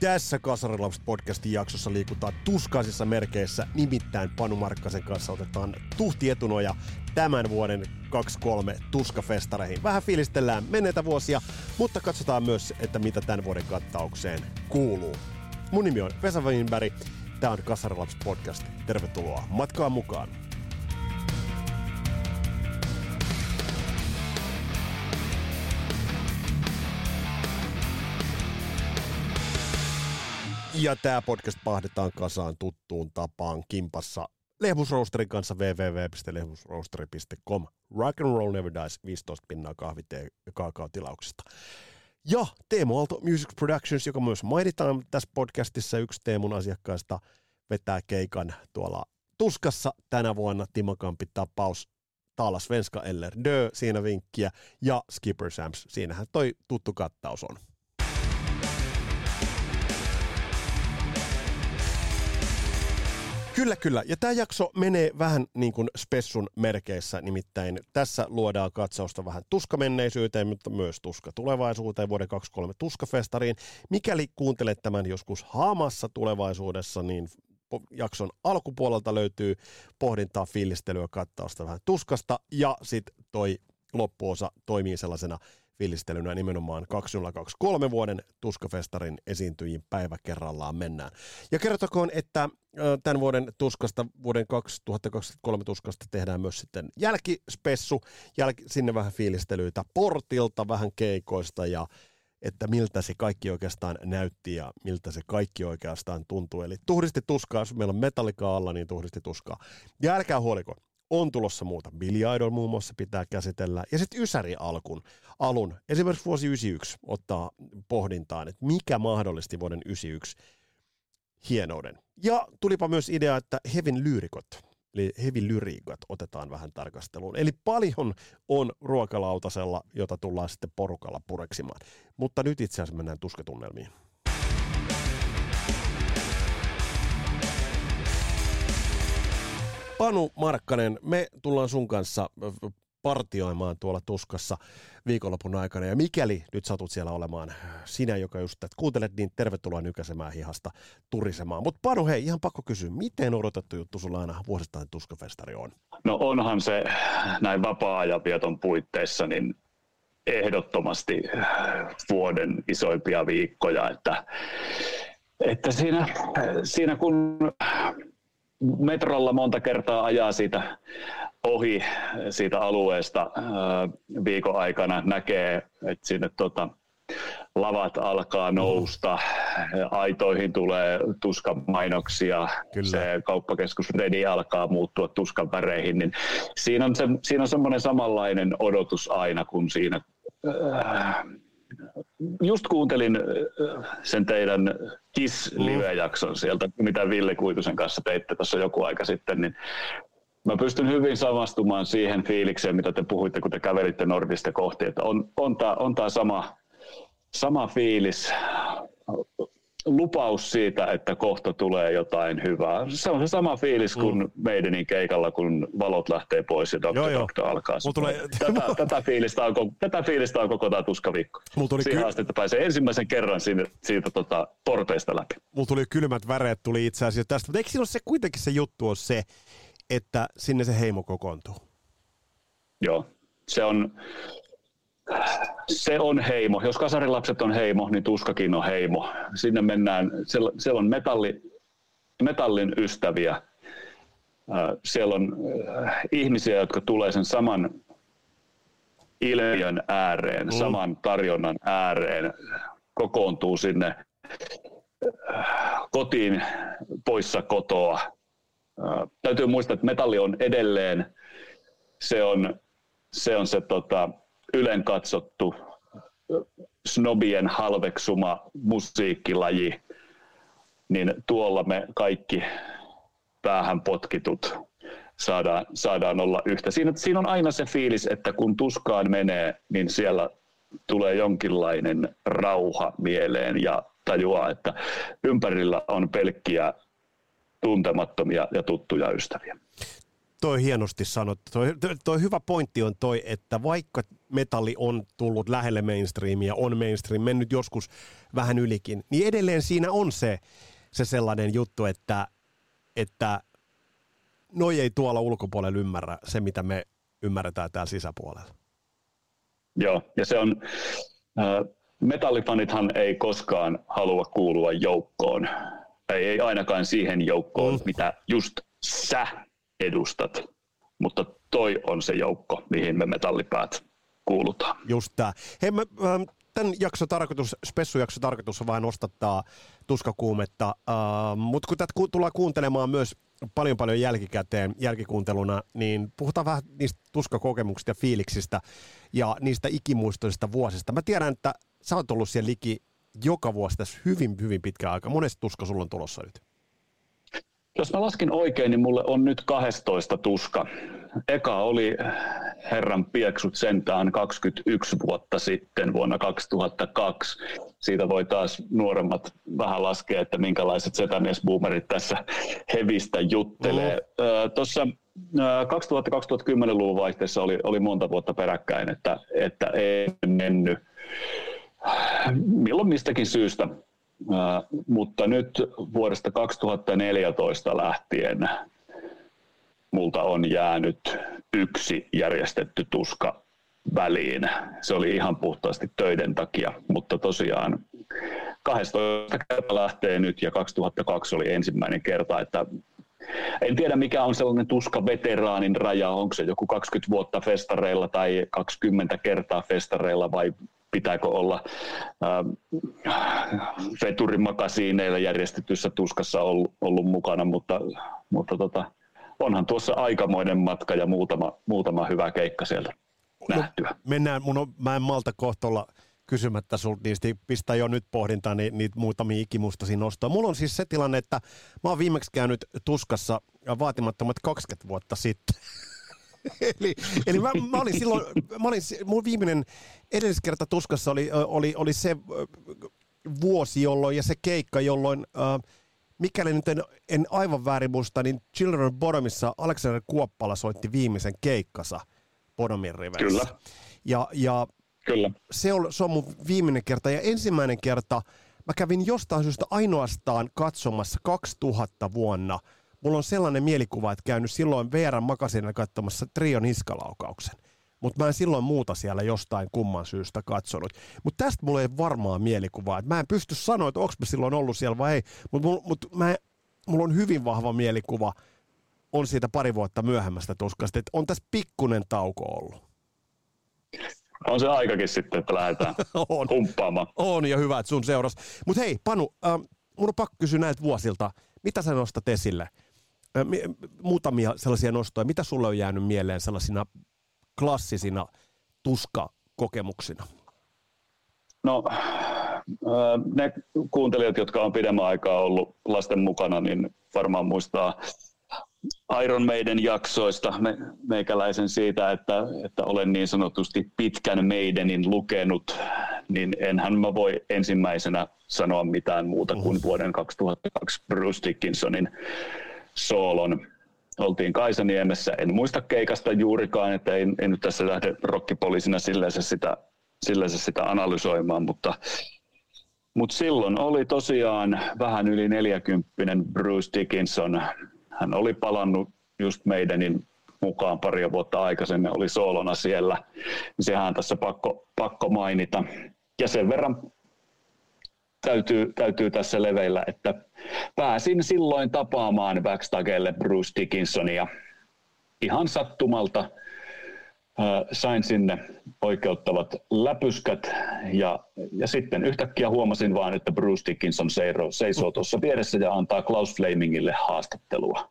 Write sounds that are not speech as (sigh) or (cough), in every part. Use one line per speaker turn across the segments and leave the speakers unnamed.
Tässä Kasarilapset podcastin jaksossa liikutaan tuskaisissa merkeissä, nimittäin Panu Markkasen kanssa otetaan tuhti etunoja tämän vuoden 2-3 tuskafestareihin. Vähän fiilistellään menneitä vuosia, mutta katsotaan myös, että mitä tämän vuoden kattaukseen kuuluu. Mun nimi on Vesa tämä on Kasarilapset podcast. Tervetuloa matkaan mukaan. Ja tämä podcast pahdetaan kasaan tuttuun tapaan kimpassa Lehmusroosterin kanssa www.lehmusroosteri.com. Rock and roll never dies, 15 pinnaa kahvitee kaakaotilauksesta. Ja Teemu Aalto Music Productions, joka myös mainitaan tässä podcastissa, yksi Teemun asiakkaista vetää keikan tuolla Tuskassa tänä vuonna Timokampi tapaus Taala Svenska eller Dö, siinä vinkkiä, ja Skipper Sams, siinähän toi tuttu kattaus on. Kyllä, kyllä. Ja tämä jakso menee vähän niin kuin spessun merkeissä, nimittäin tässä luodaan katsausta vähän tuskamenneisyyteen, mutta myös tuska tulevaisuuteen vuoden 23 tuskafestariin. Mikäli kuuntelet tämän joskus haamassa tulevaisuudessa, niin jakson alkupuolelta löytyy pohdintaa, fiilistelyä, kattausta vähän tuskasta ja sitten toi loppuosa toimii sellaisena fiilistelynä nimenomaan 2023 vuoden Tuskafestarin esiintyjiin päivä kerrallaan mennään. Ja kertokoon, että tämän vuoden Tuskasta, vuoden 2023 Tuskasta tehdään myös sitten jälkispessu, jälki, sinne vähän fiilistelyitä portilta, vähän keikoista ja että miltä se kaikki oikeastaan näytti ja miltä se kaikki oikeastaan tuntuu. Eli tuhdisti tuskaa, jos meillä on metallika alla, niin tuhdisti tuskaa. Ja älkää huoliko, on tulossa muuta. Billy Idol muun muassa pitää käsitellä. Ja sitten Ysäri alkun, alun, esimerkiksi vuosi 91 ottaa pohdintaan, että mikä mahdollisti vuoden 91 hienouden. Ja tulipa myös idea, että Hevin lyyrikot, eli Hevin lyriikat otetaan vähän tarkasteluun. Eli paljon on ruokalautasella, jota tullaan sitten porukalla pureksimaan. Mutta nyt itse asiassa mennään tuskatunnelmiin. Panu Markkanen, me tullaan sun kanssa partioimaan tuolla tuskassa viikonlopun aikana. Ja mikäli nyt satut siellä olemaan sinä, joka just tätä kuuntelet, niin tervetuloa nykäsemään hihasta turisemaan. Mutta Panu, hei, ihan pakko kysyä, miten odotettu juttu sulla aina vuosittain tuskafestari on?
No onhan se näin vapaa-ajan vieton puitteissa, niin ehdottomasti vuoden isoimpia viikkoja, että, että siinä, siinä kun metrolla monta kertaa ajaa siitä ohi siitä alueesta viikon aikana, näkee, että sinne tota, lavat alkaa nousta, aitoihin tulee tuskan mainoksia, Kyllä. se kauppakeskus Redi alkaa muuttua tuskan väreihin, niin siinä on, se, siinä on semmoinen samanlainen odotus aina, kun siinä just kuuntelin sen teidän KISS-live-jakson sieltä, mitä Ville Kuitusen kanssa teitte tuossa joku aika sitten, niin mä pystyn hyvin samastumaan siihen fiilikseen, mitä te puhuitte, kun te kävelitte Nordista kohti, että on, on tämä on sama, sama fiilis lupaus siitä, että kohta tulee jotain hyvää. Se on se sama fiilis kuin mm. meidänin keikalla, kun valot lähtee pois ja Dr. Joo, joo. Doctor alkaa. Tulee... Tätä, tätä, (laughs) fiilistä on, tätä fiilistä on koko tämä tuskaviikko. tuli Siihen ky... asti, että pääsee ensimmäisen kerran sinne, siitä tota, porteista läpi.
Mulla tuli kylmät väreet tuli itse asiassa tästä, mutta eikö se kuitenkin se juttu on se, että sinne se heimo kokoontuu?
Joo, se on, se on heimo. Jos kasarilapset on heimo, niin tuskakin on heimo. Sinne mennään, siellä, siellä on metalli, metallin ystäviä. Siellä on ihmisiä, jotka tulee sen saman ilmiön ääreen, mm. saman tarjonnan ääreen, kokoontuu sinne kotiin poissa kotoa. Täytyy muistaa, että metalli on edelleen, se on se, on se tota, ylen katsottu snobien halveksuma musiikkilaji, niin tuolla me kaikki päähän potkitut saadaan, saadaan olla yhtä. Siinä, siinä on aina se fiilis, että kun tuskaan menee, niin siellä tulee jonkinlainen rauha mieleen ja tajuaa, että ympärillä on pelkkiä tuntemattomia ja tuttuja ystäviä.
Toi hienosti sanottu. Toi, toi, hyvä pointti on toi, että vaikka metalli on tullut lähelle mainstreamia, on mainstream, mennyt joskus vähän ylikin, niin edelleen siinä on se, se sellainen juttu, että, että noi ei tuolla ulkopuolella ymmärrä se, mitä me ymmärretään täällä sisäpuolella.
Joo, ja se on, äh, metallifanithan ei koskaan halua kuulua joukkoon, ei, ei ainakaan siihen joukkoon, mm. mitä just sä edustat, mutta toi on se joukko, mihin me metallipäät kuulutaan.
Just tämä. Hei, mä, ähm, tämän jakso tarkoitus, spessujakso tarkoitus on vain nostattaa tuskakuumetta, uh, mutta kun tätä ku, tullaan kuuntelemaan myös paljon paljon jälkikäteen, jälkikuunteluna, niin puhutaan vähän niistä tuskakokemuksista ja fiiliksistä ja niistä ikimuistoisista vuosista. Mä tiedän, että sä oot ollut siellä liki joka vuosi tässä hyvin, hyvin pitkä aika. Monesti tuska sulla on tulossa nyt?
Jos mä laskin oikein, niin mulle on nyt 12 tuska. Eka oli Herran pieksut sentään 21 vuotta sitten vuonna 2002. Siitä voi taas nuoremmat vähän laskea, että minkälaiset setämiesboomerit tässä hevistä juttelee. Mm. Tuossa 2000-2010-luvun vaihteessa oli, oli monta vuotta peräkkäin, että, että ei mennyt milloin mistäkin syystä mutta nyt vuodesta 2014 lähtien multa on jäänyt yksi järjestetty tuska väliin. Se oli ihan puhtaasti töiden takia, mutta tosiaan 12 kertaa lähtee nyt ja 2002 oli ensimmäinen kerta, että en tiedä mikä on sellainen tuska veteraanin raja, onko se joku 20 vuotta festareilla tai 20 kertaa festareilla vai pitääkö olla äh, veturimakasiineilla järjestetyssä tuskassa ollut, ollut mukana, mutta, mutta tota, onhan tuossa aikamoinen matka ja muutama, muutama hyvä keikka sieltä no, nähtyä.
Mennään, mun on, mä en malta kohtolla kysymättä sulta niistä, pistää jo nyt pohdintaan ni, niitä muutamia ikimustaisia nostoa. Mulla on siis se tilanne, että mä oon viimeksi käynyt tuskassa vaatimattomat 20 vuotta sitten. (laughs) (laughs) eli eli mä, mä, olin silloin, mä olin, mun viimeinen edelliskerta tuskassa oli, oli, oli se vuosi jolloin ja se keikka, jolloin äh, mikäli nyt en, en aivan väärin muista, niin Children Bottomissa Alexander Kuoppala soitti viimeisen keikkansa Bodomin riveissä.
Kyllä.
Ja, ja
Kyllä.
Se, on, se on mun viimeinen kerta ja ensimmäinen kerta mä kävin jostain syystä ainoastaan katsomassa 2000 vuonna – mulla on sellainen mielikuva, että käynyt silloin VR Magasinilla katsomassa Trion iskalaukauksen. Mutta mä en silloin muuta siellä jostain kumman syystä katsonut. Mutta tästä mulla ei varmaa mielikuvaa. Et mä en pysty sanoa, että onko mä silloin ollut siellä vai ei. Mutta mul, mut mulla on hyvin vahva mielikuva on siitä pari vuotta myöhemmästä tuskasta, että on tässä pikkunen tauko ollut.
On se aikakin sitten, että lähdetään (laughs) on. humppaamaan.
On ja hyvä, että sun seuras. Mutta hei, Panu, äh, mun on pakko kysyä näiltä vuosilta. Mitä sä nostat esille? Muutamia sellaisia nostoja. Mitä sulle on jäänyt mieleen sellaisina klassisina tuskakokemuksina?
No, ne kuuntelijat, jotka on pidemmän aikaa ollut lasten mukana, niin varmaan muistaa Iron Maiden jaksoista me, meikäläisen siitä, että, että olen niin sanotusti pitkän Maidenin lukenut, niin enhän mä voi ensimmäisenä sanoa mitään muuta kuin vuoden 2002 Bruce Dickinsonin soolon. Oltiin Kaisaniemessä, en muista keikasta juurikaan, että en, en nyt tässä lähde rokkipoliisina sillä se sitä, sillä se sitä analysoimaan, mutta, mutta silloin oli tosiaan vähän yli 40 Bruce Dickinson. Hän oli palannut just meidänin mukaan pari vuotta aikaisemmin, oli soolona siellä. Sehän tässä pakko, pakko mainita. Ja sen verran täytyy, täytyy tässä leveillä, että pääsin silloin tapaamaan backstagelle Bruce Dickinsonia ihan sattumalta. Sain sinne oikeuttavat läpyskät ja, ja sitten yhtäkkiä huomasin vain, että Bruce Dickinson seisoo tuossa vieressä ja antaa Klaus Flamingille haastattelua.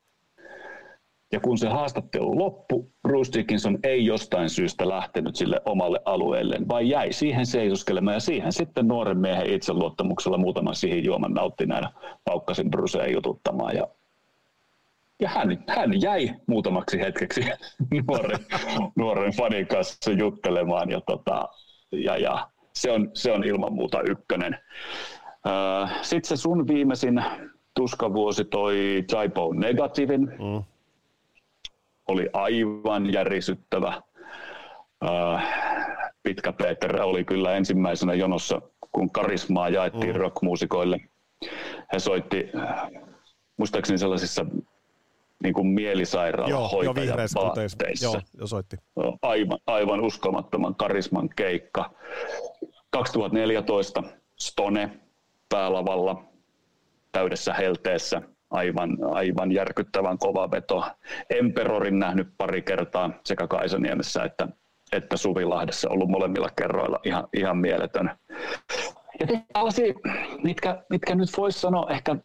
Ja kun se haastattelu loppui, Bruce Dickinson ei jostain syystä lähtenyt sille omalle alueelleen, vaan jäi siihen seisoskelemaan ja siihen sitten nuoren miehen itseluottamuksella muutaman siihen juoman nautti näin paukkasin Brucea jututtamaan. Ja Ja hän, hän jäi muutamaksi hetkeksi (laughs) nuoren, nuoren fanin kanssa juttelemaan ja, tota, ja, ja se, on, se on ilman muuta ykkönen. Sitten se sun viimeisin tuskavuosi toi Typo Negatiivin. Mm. Oli aivan järisyttävä. Pitkä Peter oli kyllä ensimmäisenä jonossa, kun karismaa jaettiin mm. rockmuusikoille. He soitti muistaakseni sellaisissa niin kuin mielisairaalahoitajapaatteissa.
Joo, jo soitti.
Aivan, aivan uskomattoman karisman keikka. 2014 Stone päälavalla täydessä helteessä. Aivan, aivan järkyttävän kova veto. Emperorin nähnyt pari kertaa sekä Kaisaniemessä että, että Suvilahdessa ollut molemmilla kerroilla ihan, ihan mieletön. Ja tällaisia, mitkä, mitkä nyt voisi sanoa ehkä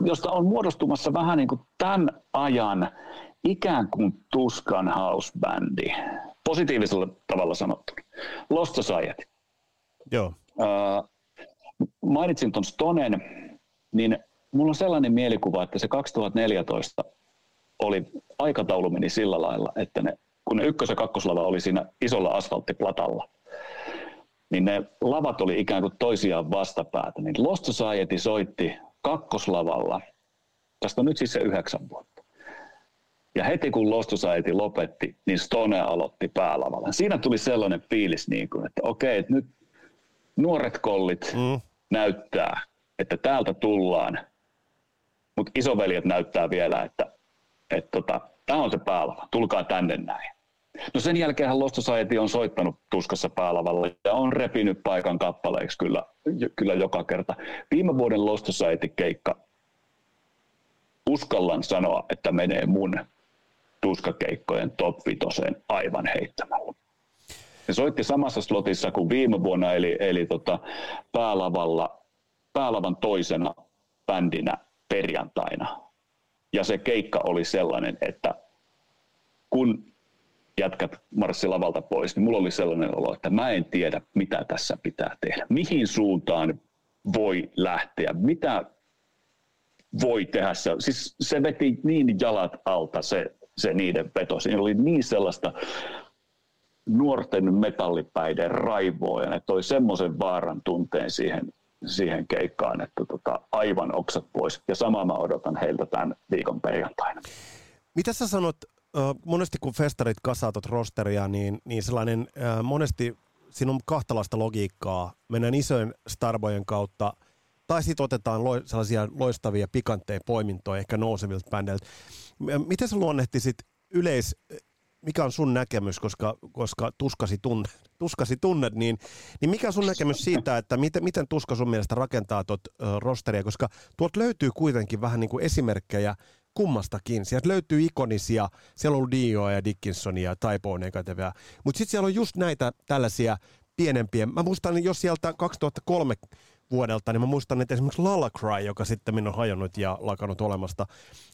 josta on muodostumassa vähän niin kuin tämän ajan ikään kuin tuskan house-bändi. Positiivisella tavalla sanottu. Lost Society.
Joo.
Uh, mainitsin tuon Stonen, niin mulla on sellainen mielikuva, että se 2014 oli, aikataulu meni sillä lailla, että ne, kun ne ykkös- ja kakkoslava oli siinä isolla asfalttiplatalla, niin ne lavat oli ikään kuin toisiaan vastapäätä. Niin Lost Society soitti kakkoslavalla. Tästä on nyt siis se yhdeksän vuotta. Ja heti kun Lost Society lopetti, niin Stone aloitti päälavalla. Siinä tuli sellainen fiilis, niin kuin, että okei, että nyt nuoret kollit mm. näyttää, että täältä tullaan, mutta isoveljet näyttää vielä, että, että tota, tämä on se päälava, tulkaa tänne näin. No sen jälkeen Lost Society on soittanut tuskassa päälavalla ja on repinyt paikan kappaleiksi kyllä, kyllä joka kerta. Viime vuoden Lost Society-keikka, uskallan sanoa, että menee mun tuskakeikkojen top vitoseen aivan heittämällä. Se soitti samassa slotissa kuin viime vuonna, eli, eli tota, päälavalla, päälavan toisena bändinä perjantaina. Ja se keikka oli sellainen, että kun jätkät marssi lavalta pois, niin mulla oli sellainen olo, että mä en tiedä, mitä tässä pitää tehdä. Mihin suuntaan voi lähteä, mitä voi tehdä. Se, siis se veti niin jalat alta se, se niiden veto. Siinä oli niin sellaista nuorten metallipäiden raivoa ja ne toi semmoisen vaaran tunteen siihen, siihen keikkaan, että tota, aivan oksat pois. Ja samaa mä odotan heiltä tämän viikon perjantaina.
Mitä sä sanot monesti kun festarit kasaatot rosteria, niin, niin sellainen monesti siinä on kahtalaista logiikkaa. Mennään isojen starbojen kautta, tai sitten otetaan lo, sellaisia loistavia pikantteja poimintoja ehkä nousevilta bändeiltä. Miten sä luonnehtisit yleis, mikä on sun näkemys, koska, koska tuskasi, tunne, tuskasi tunnet, niin, niin mikä on sun näkemys siitä, että miten, miten Tuska sun mielestä rakentaa tuot rosteria, koska tuolta löytyy kuitenkin vähän niin kuin esimerkkejä kummastakin. Sieltä löytyy ikonisia, siellä on ollut Dioa ja Dickinsonia ja Taipo Negativea, mutta sitten siellä on just näitä tällaisia pienempiä. Mä muistan, jos sieltä 2003 vuodelta, niin mä muistan, että esimerkiksi Lala Cry, joka sitten on hajonnut ja lakannut olemasta,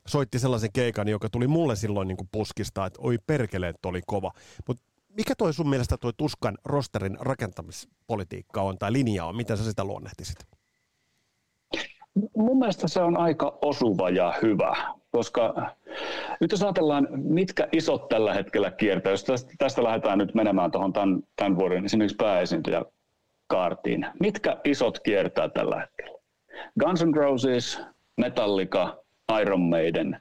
soitti sellaisen keikan, joka tuli mulle silloin niin kuin puskista, että oi perkele, että oli kova. Mutta mikä toi sun mielestä toi Tuskan rosterin rakentamispolitiikka on tai linja on? Miten sä sitä luonnehtisit?
Mun mielestä se on aika osuva ja hyvä koska nyt jos ajatellaan, mitkä isot tällä hetkellä kiertää, jos tästä, tästä lähdetään nyt menemään tuohon tämän, tämän vuoden esimerkiksi pääesiintyjä kaartiin, mitkä isot kiertää tällä hetkellä? Guns N' Roses, Metallica, Iron Maiden,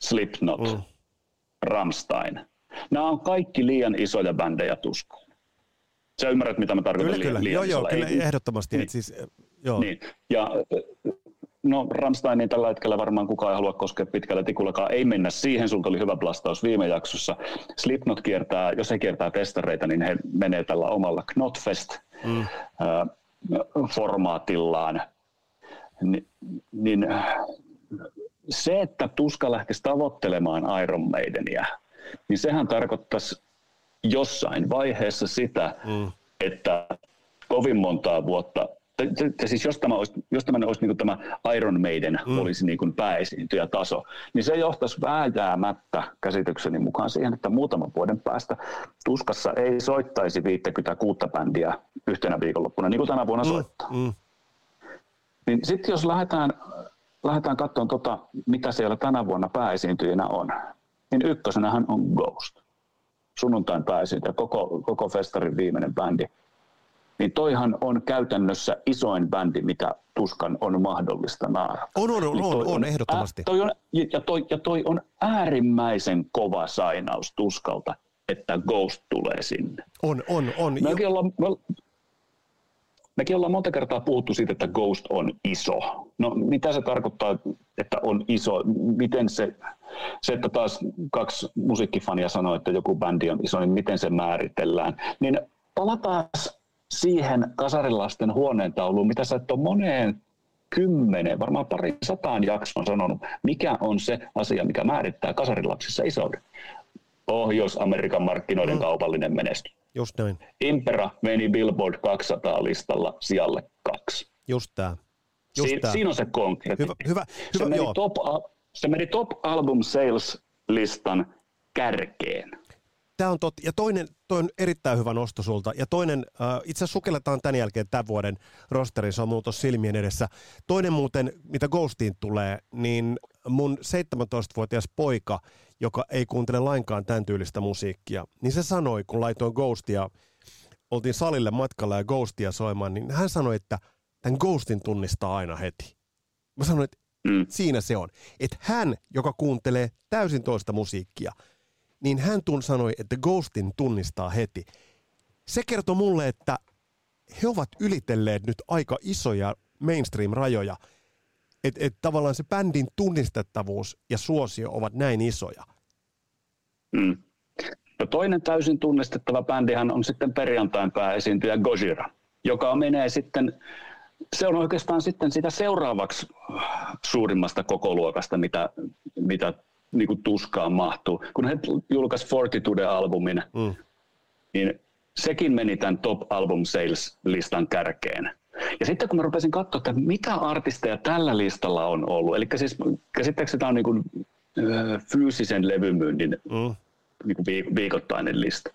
Slipknot, mm. Rammstein. Nämä on kaikki liian isoja bändejä tuskaan. Sä ymmärrät, mitä mä tarkoitan
kyllä,
liian,
kyllä.
liian
joo, joo, kyllä ehdottomasti. Niin. Siis, joo.
Niin. Ja No Ramsteinin tällä hetkellä varmaan kukaan ei halua koskea pitkällä tikullakaan. Ei mennä siihen, sulta oli hyvä blastaus viime jaksossa. Slipknot kiertää, jos he kiertää testareita, niin he menee tällä omalla Knotfest mm. äh, formaatillaan. Ni, niin se, että Tuska lähtisi tavoittelemaan Iron Maidenia, niin sehän tarkoittaisi jossain vaiheessa sitä, mm. että kovin montaa vuotta tai siis jos tämä olisi, jos tämä olisi niin tämä Iron Maiden mm. olisi niin kuin taso, niin se johtaisi vääjäämättä käsitykseni mukaan siihen, että muutaman vuoden päästä Tuskassa ei soittaisi 56 bändiä yhtenä viikonloppuna, niin kuin tänä vuonna mm. soittaa. Mm. Niin sitten jos lähdetään lähdetään katsomaan, tota, mitä siellä tänä vuonna pääesiintyjinä on, niin ykkösenähän on Ghost. Sunnuntain pääesiintyjä, koko, koko festarin viimeinen bändi. Niin toihan on käytännössä isoin bändi, mitä tuskan on mahdollista naarata.
On, on, on,
Niin
on,
toi
on, ehdottomasti.
Ää, toi on, ja, toi, ja toi on äärimmäisen kova sainaus tuskalta, että Ghost tulee sinne.
On, on, on.
Mekin ollaan, me, mekin ollaan monta kertaa puhuttu siitä, että Ghost on iso. No mitä se tarkoittaa, että on iso? Miten se, se että taas kaksi musiikkifania sanoo, että joku bändi on iso, niin miten se määritellään? Niin palataan siihen kasarilasten huoneentauluun, mitä sä et ole moneen kymmenen, varmaan pari sataan jakson sanonut, mikä on se asia, mikä määrittää kasarilapsissa isouden. Pohjois-Amerikan markkinoiden
Mm.
kaupallinen menestys.
Just näin.
Impera meni Billboard 200 listalla sijalle kaksi.
Just tää. Just
Si-
tää.
siinä on se konkreetti.
Hyvä, hyvä,
se,
hyvä
meni
joo.
top, se meni top album sales listan kärkeen.
Tämä on totta. Ja toinen, toi on erittäin hyvä nosto sulta. Ja toinen, äh, itse asiassa sukelletaan tämän jälkeen tämän vuoden rosterin, se on mulla silmien edessä. Toinen muuten, mitä Ghostiin tulee, niin mun 17-vuotias poika, joka ei kuuntele lainkaan tämän tyylistä musiikkia, niin se sanoi, kun laitoin Ghostia, oltiin salille matkalla ja Ghostia soimaan, niin hän sanoi, että tämän Ghostin tunnistaa aina heti. Mä sanoin, että
Mm.
siinä se on. Että hän, joka kuuntelee täysin toista musiikkia, niin hän tun sanoi, että Ghostin tunnistaa heti. Se kertoo mulle, että he ovat ylitelleet nyt aika isoja mainstream-rajoja. Että et tavallaan se bändin tunnistettavuus ja suosio ovat näin isoja.
Mm. No toinen täysin tunnistettava bändihän on sitten perjantain pääesiintyjä Gojira, joka menee sitten, se on oikeastaan sitten sitä seuraavaksi suurimmasta kokoluokasta, mitä, mitä niin kuin tuskaan mahtuu. Kun he julkaisi Fortitude-albumin,
Mm.
niin sekin meni tämän Top Album Sales-listan kärkeen. Ja sitten kun mä rupesin katsoa, että mitä artisteja tällä listalla on ollut, eli siis käsittääkseni tämä on niin kuin, ö, fyysisen levymyynnin
Mm.
niin kuin viik- viikoittainen lista.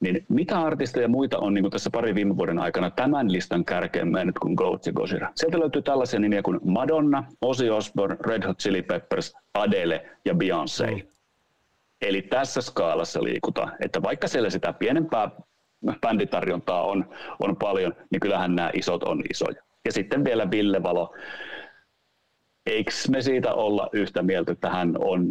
Niin mitä artisteja muita on niin kuin tässä pari viime vuoden aikana tämän listan kärkeen mennyt kuin Ghost ja Gojira? Sieltä löytyy tällaisia nimiä kuin Madonna, Ozzy Osbourne, Red Hot Chili Peppers, Adele ja Beyoncé.
Mm.
Eli tässä skaalassa liikutaan, että vaikka siellä sitä pienempää bänditarjontaa on, on paljon, niin kyllähän nämä isot on isoja. Ja sitten vielä Ville Valo. Eikö me siitä olla yhtä mieltä, että hän on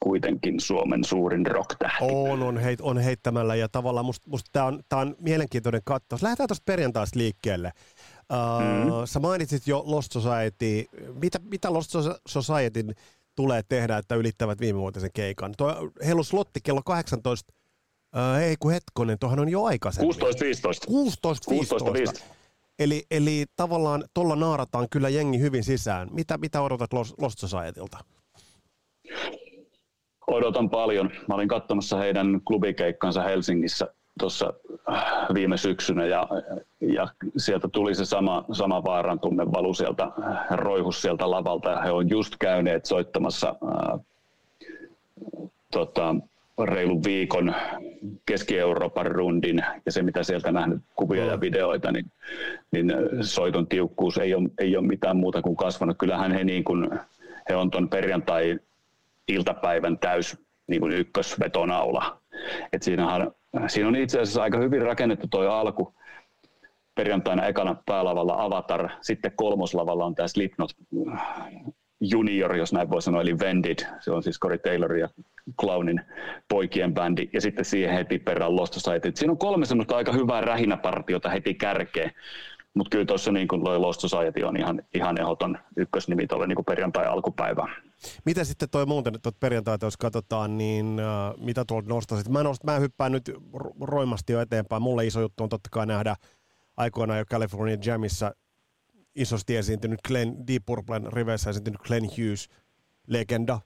kuitenkin Suomen suurin rock-tähti?
On, on, heit, on heittämällä ja tavallaan musta, musta tämä on, tää on mielenkiintoinen kattos. Lähdetään tuosta perjantaista liikkeelle. Uh,
Mm.
Sä mainitsit jo Lost Society. Mitä, mitä Lost Societyn tulee tehdä, että ylittävät viimevuotisen keikan? Tuo Hellu Slotti kello 18. Uh, ei kun hetkonen, tuohan on jo aikaisemmin.
16-15.
16-15. Eli, eli tavallaan tuolla naarataan kyllä jengi hyvin sisään. Mitä, mitä odotat Lost, Societylta?
Odotan paljon. Mä olin katsomassa heidän klubikeikkansa Helsingissä tuossa äh, viime syksynä ja, ja sieltä tuli se sama, sama vaaran tunne valu sieltä, äh, roihus sieltä lavalta ja he on just käyneet soittamassa äh, tota, reilun viikon Keski-Euroopan rundin ja se mitä sieltä nähnyt kuvia ja videoita, niin, niin soiton tiukkuus ei ole, ei ole mitään muuta kuin kasvanut. Kyllähän he, niin kuin, he on tuon perjantai iltapäivän täys niin kuin ykkösvetonaula. Et siinähän, siinä on itse asiassa aika hyvin rakennettu tuo alku. Perjantaina ekana päälavalla Avatar, sitten kolmoslavalla on tämä Slipknot Junior, jos näin voi sanoa, eli Vendid. Se on siis Corey Taylor ja Clownin poikien bändi. Ja sitten siihen heti perään Lost Society. Et Siinä on kolme semmoista aika hyvää rähinäpartiota heti kärkeen. Mutta kyllä tuossa niin kuin Lost Society on ihan, ihan ehdoton ykkösnimi tuolle niin perjantai alkupäivään.
Mitä sitten toi muuten tuot perjantaita, jos katsotaan, niin äh, mitä tuolta nostasit? Mä, nost, mä hyppään nyt ro- roimasti jo eteenpäin. Mulle iso juttu on totta kai nähdä aikoinaan jo California Jamissa isosti esiintynyt Glenn, Deep Purplen riveissä esiintynyt Glenn Hughes, legenda,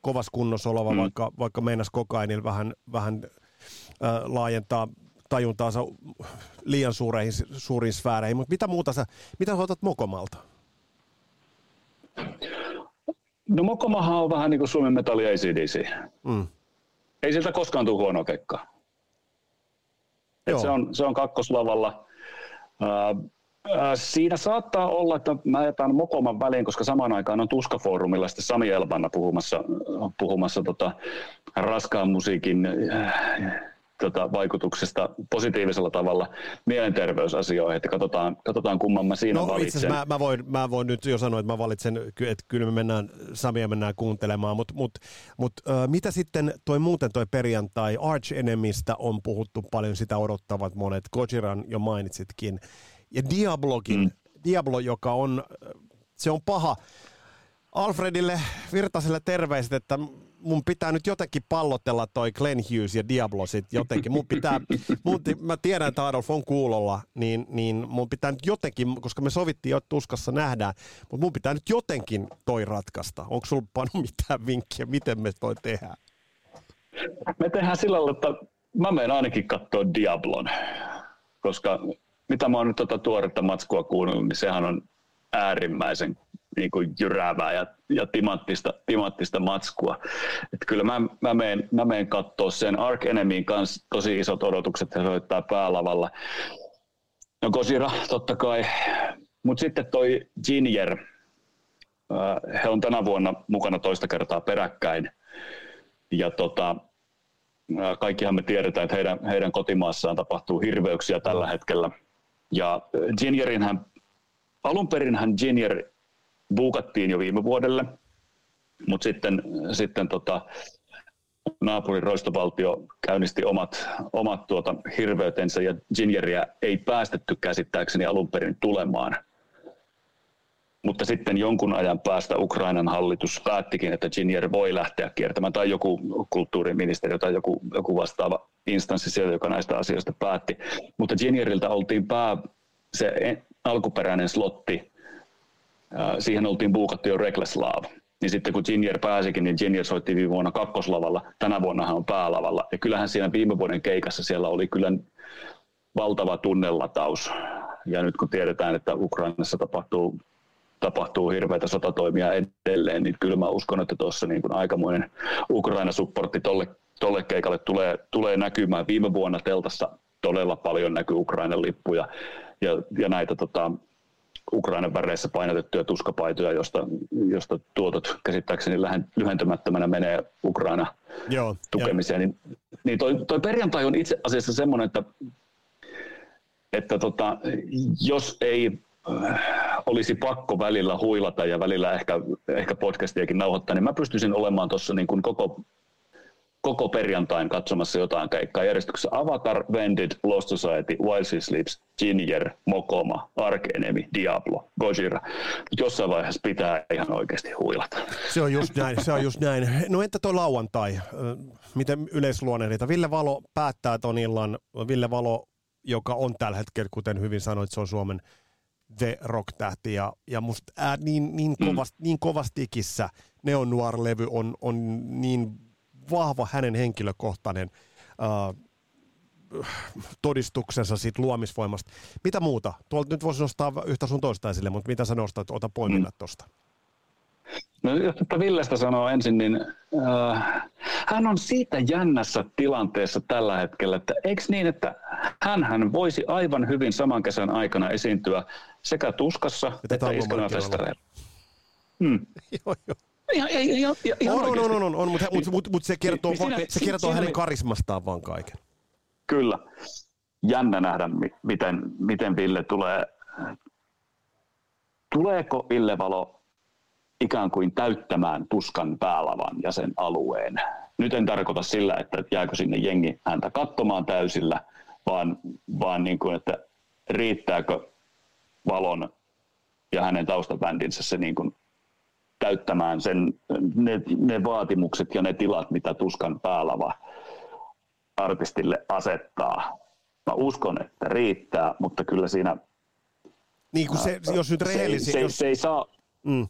kovas kunnossa oleva, mm. vaikka, vaikka meinas kokainilla vähän, vähän äh, laajentaa tajuntaansa liian suureihin, suuriin sfääreihin. Mutta mitä muuta sä, mitä sä otat Mokomalta?
No Mokomahan on vähän niin kuin Suomen metalli ACDC.
Mm.
Ei siltä koskaan tule huono kekka. Et
Joo.
se, on, se on kakkoslavalla. Siinä saattaa olla, että mä jätän Mokoman väliin, koska samaan aikaan on Tuskafoorumilla sitten Sami Elbanna puhumassa, puhumassa tota raskaan musiikin tota, vaikutuksesta positiivisella tavalla mielenterveysasioihin, että katsotaan, katsotaan kumman mä siinä no, valitsen.
Mä, mä, voin, mä voin nyt jo sanoa, että mä valitsen, että kyllä me mennään, Samia mennään kuuntelemaan, mutta mut, mut, äh, mitä sitten toi muuten toi perjantai, Arch Enemistä on puhuttu paljon, sitä odottavat monet, Gojiran jo mainitsitkin, ja Diablokin, mm. Diablo, joka on, se on paha, Alfredille Virtaselle terveiset, että mun pitää nyt jotenkin pallotella toi Glenn Hughes ja Diablo sit jotenkin. Mun pitää, mun, mä tiedän, että Adolf on kuulolla, niin, niin mun pitää nyt jotenkin, koska me sovittiin jo tuskassa nähdään, mutta mun pitää nyt jotenkin toi ratkaista. Onko sulla panu mitään vinkkiä, miten me toi tehdään?
Me tehdään sillä lailla, että mä menen ainakin katsoa Diablon, koska mitä mä oon nyt tuota tuoretta matskua kuunnellut, niin sehän on äärimmäisen niin kuin jyräävää ja, ja timanttista, timanttista matskua. Et kyllä mä, mä menen, mä menen katsoa sen Ark Enemyin kanssa tosi isot odotukset, he soittaa päälavalla. No Kosira totta kai, mutta sitten toi Ginger, he on tänä vuonna mukana toista kertaa peräkkäin. Ja tota, kaikkihan me tiedetään, että heidän, heidän kotimaassaan tapahtuu hirveyksiä tällä hetkellä. Ja Gingerin hän, alun perin hän Ginger buukattiin jo viime vuodelle, mutta sitten, sitten tota, naapurin roistovaltio käynnisti omat, omat tuota hirveytensä ja Gingeriä ei päästetty käsittääkseni alun perin tulemaan. Mutta sitten jonkun ajan päästä Ukrainan hallitus päättikin, että Ginier voi lähteä kiertämään, tai joku kulttuuriministeri tai joku, joku vastaava instanssi siellä, joka näistä asioista päätti. Mutta Ginieriltä oltiin pää, se alkuperäinen slotti siihen oltiin buukattu jo Love. Niin sitten kun Ginier pääsikin, niin Ginier soitti viime vuonna kakkoslavalla. Tänä vuonna hän on päälavalla. Ja kyllähän siinä viime vuoden keikassa siellä oli kyllä valtava tunnelataus. Ja nyt kun tiedetään, että Ukrainassa tapahtuu, tapahtuu hirveitä sotatoimia edelleen, niin kyllä mä uskon, että tuossa niin aikamoinen Ukraina-supportti tolle, tolle keikalle tulee, tulee näkymään. Viime vuonna teltassa todella paljon näkyy Ukrainan lippuja ja, ja näitä tota, Ukrainan väreissä painotettuja tuskapaitoja, josta, josta tuotot käsittääkseni lyhentymättömänä menee Ukraina Joo, tukemiseen. Jo. Niin, niin toi, toi perjantai on itse asiassa semmoinen, että, että tota, jos ei äh, olisi pakko välillä huilata ja välillä ehkä, ehkä podcastiakin nauhoittaa, niin mä pystyisin olemaan tuossa niin koko koko perjantain katsomassa jotain keikkaa järjestyksessä Avatar, Vended, Lost Society, While She Sleeps, Ginger, Mokoma, Ark Enemy, Diablo, Gojira. Jossain vaiheessa pitää ihan oikeasti huilata.
Se on just näin, se on just näin. No entä tuo lauantai? Miten yleisluonnehdita? Ville Valo päättää ton illan. Ville Valo, joka on tällä hetkellä, kuten hyvin sanoit, se on Suomen The Rock-tähti ja, ja musta ää, niin, niin, kovast, mm. niin kovastikissä Neon Noir-levy on, on niin vahva hänen henkilökohtainen äh, todistuksensa siitä luomisvoimasta. Mitä muuta? Tuolta nyt voisi nostaa yhtä sun toista esille, mutta mitä sä nostat, ota poiminnat mm. tuosta.
No, jos tätä Villestä sanoo ensin, niin äh, hän on siitä jännässä tilanteessa tällä hetkellä, että eikö niin, että hän voisi aivan hyvin saman kesän aikana esiintyä sekä Tuskassa ja että Iskelmän festareilla. Hmm. (laughs)
joo, joo. Ihan, ihan, ihan on, on, on, on, on, mutta mut, mut, mut se kertoo, niin, siinä, se kertoo siinä, hänen karismastaan vaan kaiken.
Kyllä. Jännä nähdä, miten, miten Ville tulee. Tuleeko Ville Valo ikään kuin täyttämään tuskan päälavan ja sen alueen? Nyt en tarkoita sillä, että jääkö sinne jengi häntä katsomaan täysillä, vaan, vaan niin kuin, että riittääkö Valon ja hänen taustabändinsä se niin kuin täyttämään sen, ne, ne vaatimukset ja ne tilat, mitä Tuskan päälava artistille asettaa. Mä uskon, että riittää, mutta kyllä siinä...
Niin kuin se, jos nyt rehellisiä... Se,
jos, se ei saa...
Mm,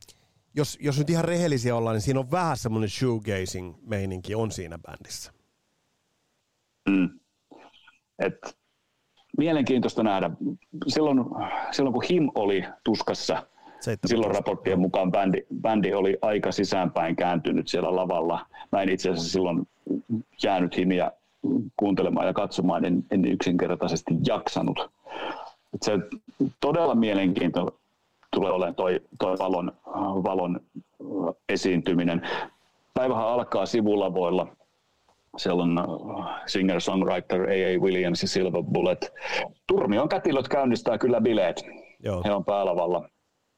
jos, jos nyt ihan rehellisiä ollaan, niin siinä on vähän semmoinen shoegazing-meininki on siinä bändissä.
Mm. Et, mielenkiintoista nähdä. Silloin, silloin kun Him oli tuskassa, Silloin raporttien mukaan bändi, bändi oli aika sisäänpäin kääntynyt siellä lavalla. Mä en itse asiassa silloin jäänyt himiä kuuntelemaan ja katsomaan, en, en yksinkertaisesti jaksanut. se todella mielenkiintoinen tulee olemaan toi, toi valon, valon esiintyminen. Päivähän alkaa sivulavoilla. Siellä on singer-songwriter A.A. Williams ja Silver Bullet. Turmion kätilöt käynnistää kyllä bileet. Joo. He on päälavalla.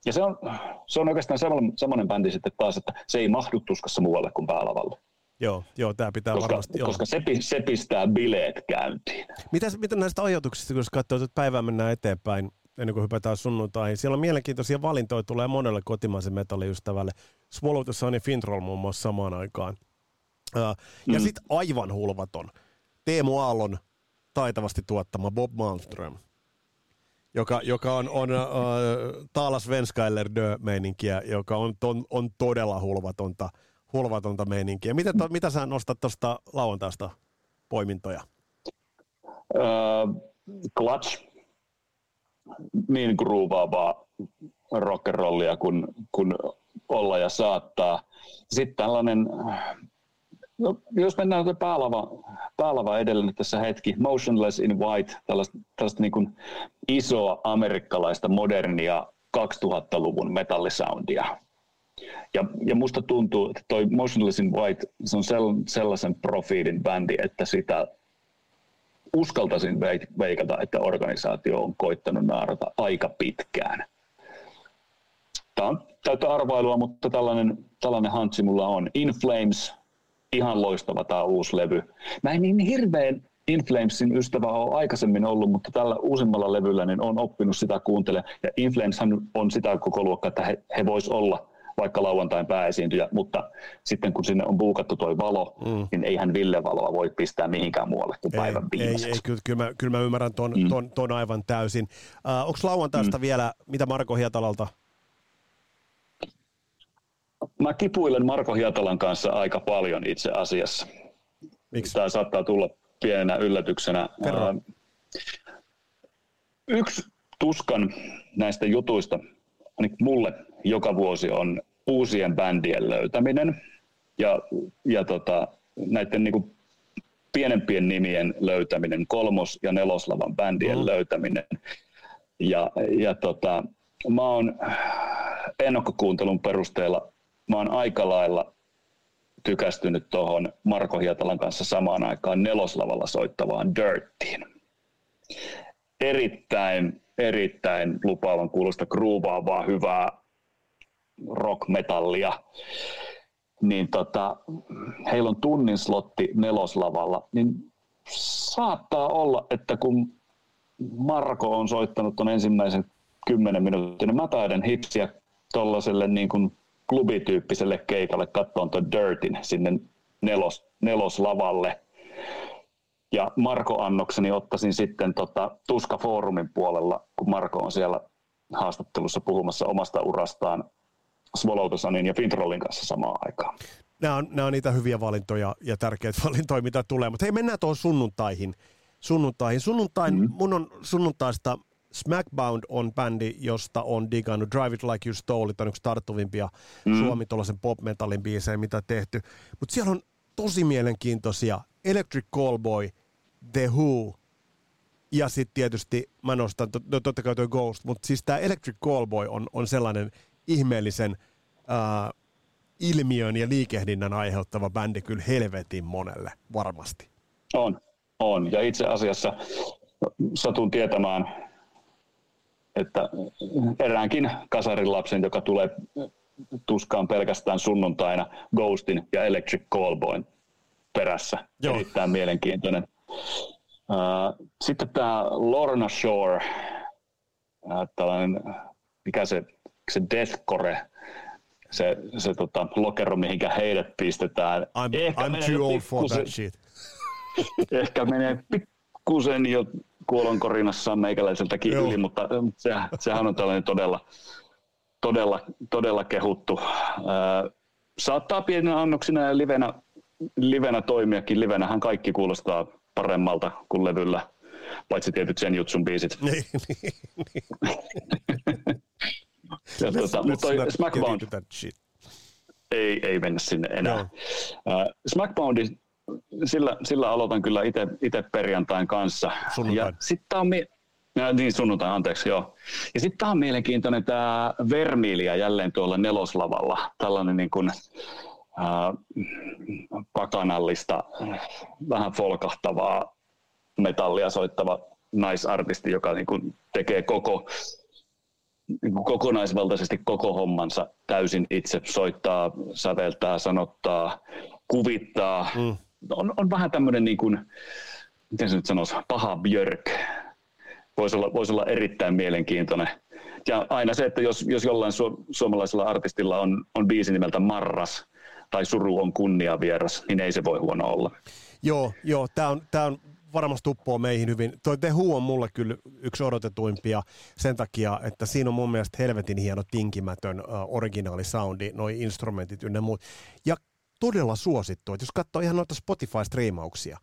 Ja se on, se on oikeastaan semmoinen bändi sitten taas, että se ei mahdu tuskassa muualle kuin päälavalle.
Joo, joo tämä pitää
koska,
varmasti
Koska se, se pistää bileet käyntiin.
Mitäs, mitä näistä ajatuksista, kun katsoo, että päivää mennään eteenpäin, ennen kuin hypätään sunnuntaihin. Siellä on mielenkiintoisia valintoja, tulee monelle kotimaisen metalliystävälle. Swallow the Sun ja Fintroll muun muassa samaan aikaan. Uh, mm. Ja sitten aivan hulvaton. Teemu Aallon taitavasti tuottama Bob Malmström joka, joka on, on uh, Taala Svenskailer meininkiä joka on, on, on todella hulvatonta, hulvatonta meininkiä. Mitä, to, mitä sä nostat tuosta lauantaista poimintoja?
Uh, clutch. Niin groovaavaa rockerollia kuin, kuin olla ja saattaa. Sitten tällainen No, jos mennään päälava, päälava edellä tässä hetki, Motionless in White, tällaista, tällaista niin kuin isoa amerikkalaista modernia 2000-luvun metallisoundia. Ja, ja musta tuntuu, että toi Motionless in White, se on sellaisen profiilin bändi, että sitä uskaltaisin veikata, että organisaatio on koittanut naarata aika pitkään. Tämä on täyttä arvailua, mutta tällainen, tällainen hantsi mulla on. In Flames, ihan loistava tämä uusi levy. Mä en niin hirveän Inflamesin ystävä ole aikaisemmin ollut, mutta tällä uusimmalla levyllä niin on oppinut sitä kuuntelemaan. Ja Inflameshan on sitä koko luokka, että he, he vois olla vaikka lauantain pääesiintyjä, mutta sitten kun sinne on buukattu toi valo, mm. niin eihän Ville Valoa voi pistää mihinkään muualle kuin ei, päivän viimeiseksi.
Ei, ei kyllä, kyllä, mä, kyllä mä ymmärrän ton, mm. ton, ton aivan täysin. Uh, äh, Onko lauantaista mm. vielä, mitä Marko Hietalalta
Mä kipuilen Marko Hietalan kanssa aika paljon itse asiassa. Miksi? Tämä saattaa tulla pienenä yllätyksenä. Kerro. Yksi tuskan näistä jutuista, niin mulle joka vuosi on uusien bändien löytäminen ja, ja tota, näiden niin kuin pienempien nimien löytäminen, kolmos- ja neloslavan bändien mm. löytäminen. Ja, ja tota, mä oon ennakkokuuntelun perusteella mä oon aika lailla tykästynyt tuohon Marko Hietalan kanssa samaan aikaan neloslavalla soittavaan Dirttiin. Erittäin, erittäin lupaavan kuulosta groovaavaa, hyvää rock-metallia. Niin tota, heillä on tunnin slotti neloslavalla, niin saattaa olla, että kun Marko on soittanut tuon ensimmäisen kymmenen minuutin, niin mä taidan hipsiä tuollaiselle niin kuin klubityyppiselle keikalle katsoa tuon Dirtin sinne nelos, neloslavalle. Ja Marko Annokseni ottaisin sitten tota Tuska Foorumin puolella, kun Marko on siellä haastattelussa puhumassa omasta urastaan Swallowtosanin ja Fintrollin kanssa samaan aikaan.
Nämä on, nämä on niitä hyviä valintoja ja tärkeitä (laughs) valintoja, mitä tulee. Mutta hei, mennään tuohon sunnuntaihin. Sunnuntaihin. Sunnuntain, mm-hmm. mun on sunnuntaista Smackbound on bändi, josta on digannut Drive It Like You Stole, on yksi tarttuvimpia mm. Suomi tuollaisen pop-metallin biisejä, mitä tehty. Mutta siellä on tosi mielenkiintoisia Electric Callboy, The Who, ja sitten tietysti mä nostan, no totta kai toi Ghost, mutta siis tämä Electric Callboy on, on sellainen ihmeellisen äh, ilmiön ja liikehdinnän aiheuttava bändi kyllä helvetin monelle, varmasti.
On, on. Ja itse asiassa satun tietämään että eräänkin kasarin lapsen, joka tulee tuskaan pelkästään sunnuntaina Ghostin ja Electric Callboyn perässä. Joo. Erittäin mielenkiintoinen. Sitten tämä Lorna Shore, tällainen, mikä se, se deathcore, se, se tota, lokero, mihinkä heidät pistetään.
I'm, Ehkä I'm too old for that shit. (laughs)
Ehkä menee pikkusen jo kuolonkorinassa meikäläiseltäkin Joo. yli, mutta se, sehän on tällainen todella, todella, todella kehuttu. saattaa pienenä annoksina ja livenä, livenä toimiakin. Livenähän kaikki kuulostaa paremmalta kuin levyllä, paitsi tietyt sen jutsun biisit. Niin, niin, niin. (laughs) ja tuota, mutta toi Smackbound, ei, ei mennä sinne enää. No. Uh, Smackboundin sillä, sillä aloitan kyllä itse perjantain kanssa.
Sunnuntain. Ja
sitten on, Ja, niin sunnuntai, anteeksi, joo. Ja sitten tämä on mielenkiintoinen tämä Vermilia jälleen tuolla neloslavalla. Tällainen niin kuin, äh, pakanallista, vähän folkahtavaa metallia soittava naisartisti, joka niin kuin tekee koko kokonaisvaltaisesti koko hommansa täysin itse soittaa, säveltää, sanottaa, kuvittaa. Mm. On, on vähän tämmöinen, niin kuin, miten se nyt sanoisi, paha björk. Voisi olla, voisi olla erittäin mielenkiintoinen. Ja aina se, että jos, jos jollain su, suomalaisella artistilla on, on biisi nimeltä Marras tai Suru on kunnia vieras, niin ei se voi huono olla.
Joo, joo tämä on, tää on varmasti tuppoo meihin hyvin. Toi The Who on mulle kyllä yksi odotetuimpia sen takia, että siinä on mun mielestä helvetin hieno tinkimätön uh, originaalisoundi, noi instrumentit ynnä muut. Ja todella suosittu, että jos katsoo ihan noita Spotify-striimauksia,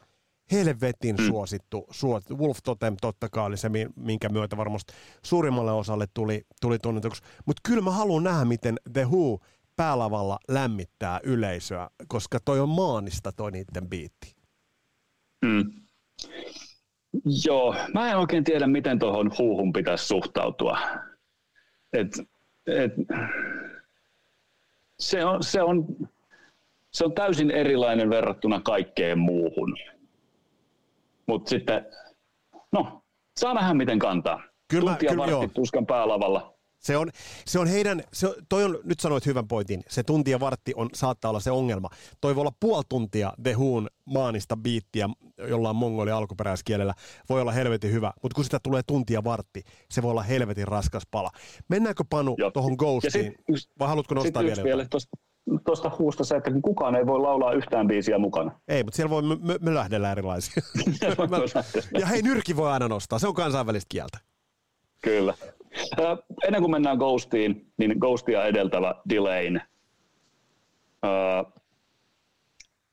helvetin mm. suosittu, suosittu. Wolf Totem totta kai oli se, minkä myötä varmasti suurimmalle osalle tuli, tuli tunnetuksi. Mutta kyllä mä haluan nähdä, miten The Who päälavalla lämmittää yleisöä, koska toi on maanista toi niiden biitti.
Mm. Joo, mä en oikein tiedä, miten tuohon huuhun pitäisi suhtautua. Et, et, se, on, se, on, se on täysin erilainen verrattuna kaikkeen muuhun. Mutta sitten, no, saa nähdä miten kantaa. Kyllä, Tuntia kyllä, vartti tuskan päälavalla.
Se on, se on heidän, se, toi on, nyt sanoit hyvän pointin, se tunti ja vartti on, saattaa olla se ongelma. Toi voi olla puoli tuntia The Who'n maanista biittiä jollain mongoli alkuperäiskielellä, voi olla helvetin hyvä, mutta kun sitä tulee tuntia vartti, se voi olla helvetin raskas pala. Mennäänkö Panu tuohon Ghostiin, sit, vai haluatko nostaa vielä, vielä
tuosta huusta se, että kukaan ei voi laulaa yhtään biisiä mukana.
Ei, mutta siellä voi me lähdellä erilaisia. (laughs) ja hei, nyrki voi aina nostaa, se on kansainvälistä kieltä.
Kyllä. Ennen kuin mennään Ghostiin, niin Ghostia edeltävä Delayn.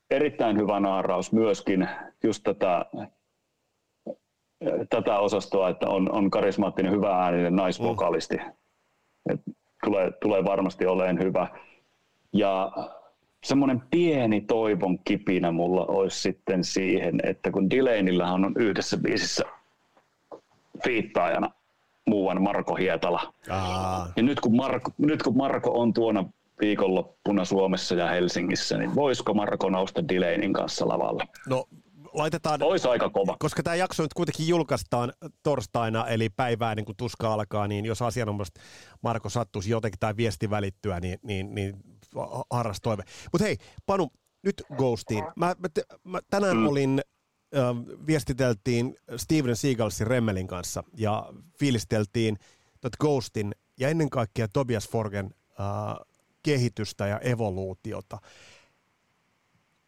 Erittäin hyvä naaraus myöskin just tätä, tätä osastoa, että on, on karismaattinen, hyvä ääninen naisvokalisti. Mm. tulee, tulee varmasti oleen hyvä. Ja semmoinen pieni toivon kipinä mulla olisi sitten siihen, että kun Delaynillähän on yhdessä biisissä fiittaajana muuan Marko Hietala. Aa. Ja nyt kun, Marko, nyt kun Marko on tuona viikonloppuna Suomessa ja Helsingissä, niin voisiko Marko nousta Delaynin kanssa lavalle?
No laitetaan...
Olisi aika kova.
Koska tämä jakso nyt kuitenkin julkaistaan torstaina, eli päivää niin kun tuska alkaa, niin jos asianomaisesti Marko sattuisi jotenkin tai viesti välittyä, niin, niin, niin harras toive. Mutta hei, Panu, nyt Ghostiin. Mä, mä, mä tänään mm. olin viestiteltiin Steven Seagalsin Remmelin kanssa ja fiilisteltiin tot Ghostin ja ennen kaikkea Tobias Forgen äh, kehitystä ja evoluutiota.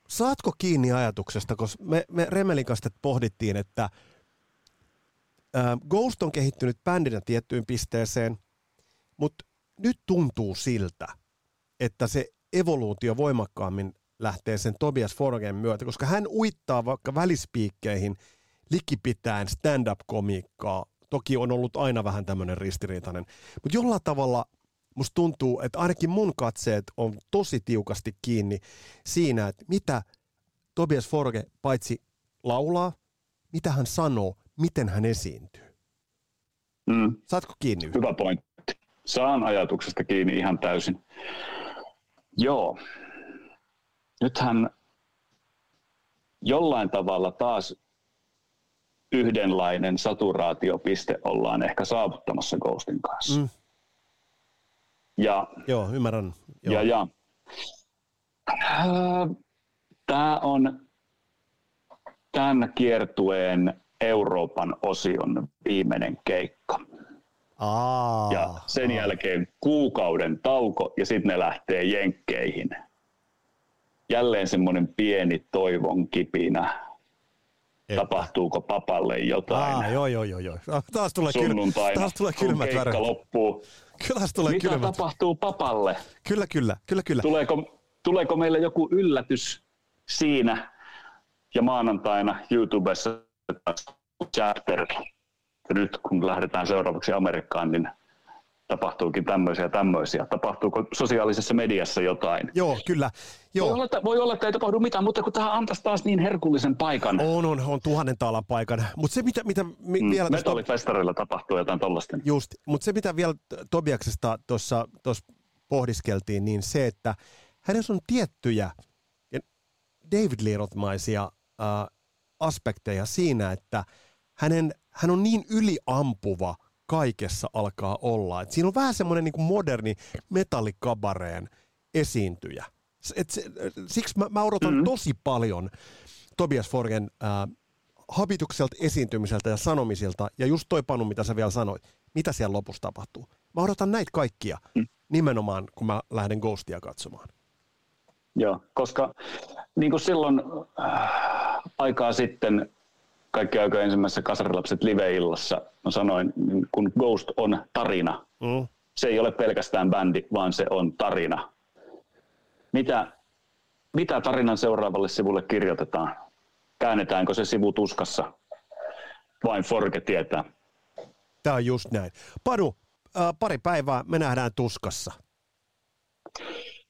Saatko kiinni ajatuksesta, koska me, me Remmelin kanssa pohdittiin, että äh, Ghost on kehittynyt bändinä tiettyyn pisteeseen, mutta nyt tuntuu siltä, että se evoluutio voimakkaammin lähtee sen Tobias Forgen myötä, koska hän uittaa vaikka välispiikkeihin likipitäen stand-up-komiikkaa. Toki on ollut aina vähän tämmöinen ristiriitainen, mutta jollain tavalla musta tuntuu, että ainakin mun katseet on tosi tiukasti kiinni siinä, että mitä Tobias Forge paitsi laulaa, mitä hän sanoo, miten hän esiintyy. Mm. Saatko kiinni?
Hyvä pointti. Saan ajatuksesta kiinni ihan täysin. Joo, nythän jollain tavalla taas yhdenlainen saturaatiopiste ollaan ehkä saavuttamassa Ghostin kanssa. Mm.
Ja, Joo, ymmärrän. Joo.
Ja, ja. Äh, Tämä on tämän kiertueen Euroopan osion viimeinen keikka.
Aa,
ja sen aa. jälkeen kuukauden tauko ja sitten ne lähtee jenkkeihin jälleen semmoinen pieni toivon kipinä. Että. Tapahtuuko papalle jotain?
Aa, joo, joo, joo, joo. Taas tulee, kylmä, taas tulee kylmät väreet.
loppuu.
Kyllä tulee
Mitä
kylmät.
tapahtuu papalle?
Kyllä, kyllä, kyllä, kyllä.
Tuleeko, tuleeko meille joku yllätys siinä ja maanantaina YouTubessa chapter. Nyt kun lähdetään seuraavaksi Amerikkaan, niin tapahtuukin tämmöisiä tämmöisiä. Tapahtuuko sosiaalisessa mediassa jotain?
Joo, kyllä. Joo.
Voi, olla, että, voi olla, että ei tapahdu mitään, mutta kun tähän antaisi taas niin herkullisen paikan.
On, on, on tuhannen taalan paikan. Mutta se, mitä, mitä mi,
mm,
vielä...
Metallifestarilla tapahtuu jotain tollaista.
Just, mutta se, mitä vielä Tobiaksesta tuossa pohdiskeltiin, niin se, että hänessä on tiettyjä David Lee-maisia äh, aspekteja siinä, että hänen, hän on niin yliampuva kaikessa alkaa olla. Et siinä on vähän semmoinen niin moderni metallikabareen esiintyjä. Et se, siksi mä, mä odotan mm-hmm. tosi paljon Tobias Forgen äh, habitukselta esiintymiseltä ja sanomisilta, ja just toi Panu, mitä sä vielä sanoit, mitä siellä lopussa tapahtuu. Mä odotan näitä kaikkia mm. nimenomaan, kun mä lähden Ghostia katsomaan.
Joo, koska niin kuin silloin äh, aikaa sitten kaikki aika ensimmäisessä Kasarilapset live-illassa mä sanoin, kun Ghost on tarina. Mm. Se ei ole pelkästään bändi, vaan se on tarina. Mitä, mitä tarinan seuraavalle sivulle kirjoitetaan? Käännetäänkö se sivu tuskassa? Vain Forke tietää.
Tämä on just näin. Padu, äh, pari päivää me nähdään tuskassa.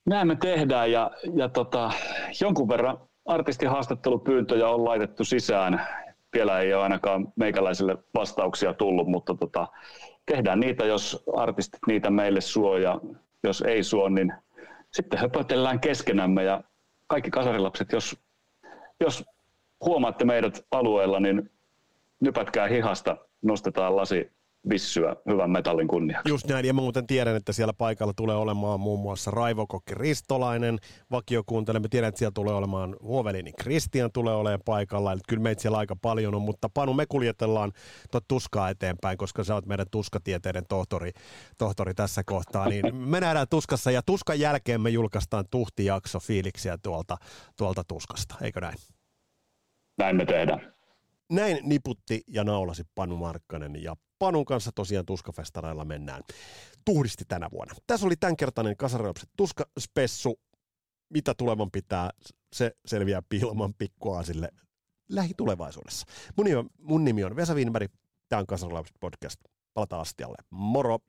Näin me tehdään ja, ja tota, jonkun verran artistihaastattelupyyntöjä on laitettu sisään. Vielä ei ole ainakaan meikäläisille vastauksia tullut, mutta tota, tehdään niitä, jos artistit niitä meille suo ja jos ei suo, niin sitten höpötellään keskenämme ja kaikki kasarilapset, jos, jos huomaatte meidät alueella, niin nypätkää hihasta, nostetaan lasi vissyä hyvän metallin kunnia.
Just näin, ja mä muuten tiedän, että siellä paikalla tulee olemaan muun muassa Raivokokki Ristolainen, vakiokuuntele. Mä tiedän, että siellä tulee olemaan Huovelini Kristian tulee olemaan paikalla, eli kyllä meitä siellä aika paljon on, mutta Panu, me kuljetellaan tuota tuskaa eteenpäin, koska sä oot meidän tuskatieteiden tohtori, tohtori tässä kohtaa, niin (laughs) me nähdään tuskassa, ja tuskan jälkeen me julkaistaan tuhtijakso fiiliksiä tuolta, tuolta tuskasta, eikö näin?
Näin me tehdään.
Näin niputti ja naulasi Panu Markkanen ja Panun kanssa tosiaan tuskafestareilla mennään tuhdisti tänä vuonna. Tässä oli tämänkertainen Kasarilapset tuskaspessu. Mitä tulevan pitää, se selviää Pilman pikkuaasille lähitulevaisuudessa. Mun nimi on, mun nimi on Vesa Wienberg, tämä on Kasarilapset podcast. Palataan astialle. Moro!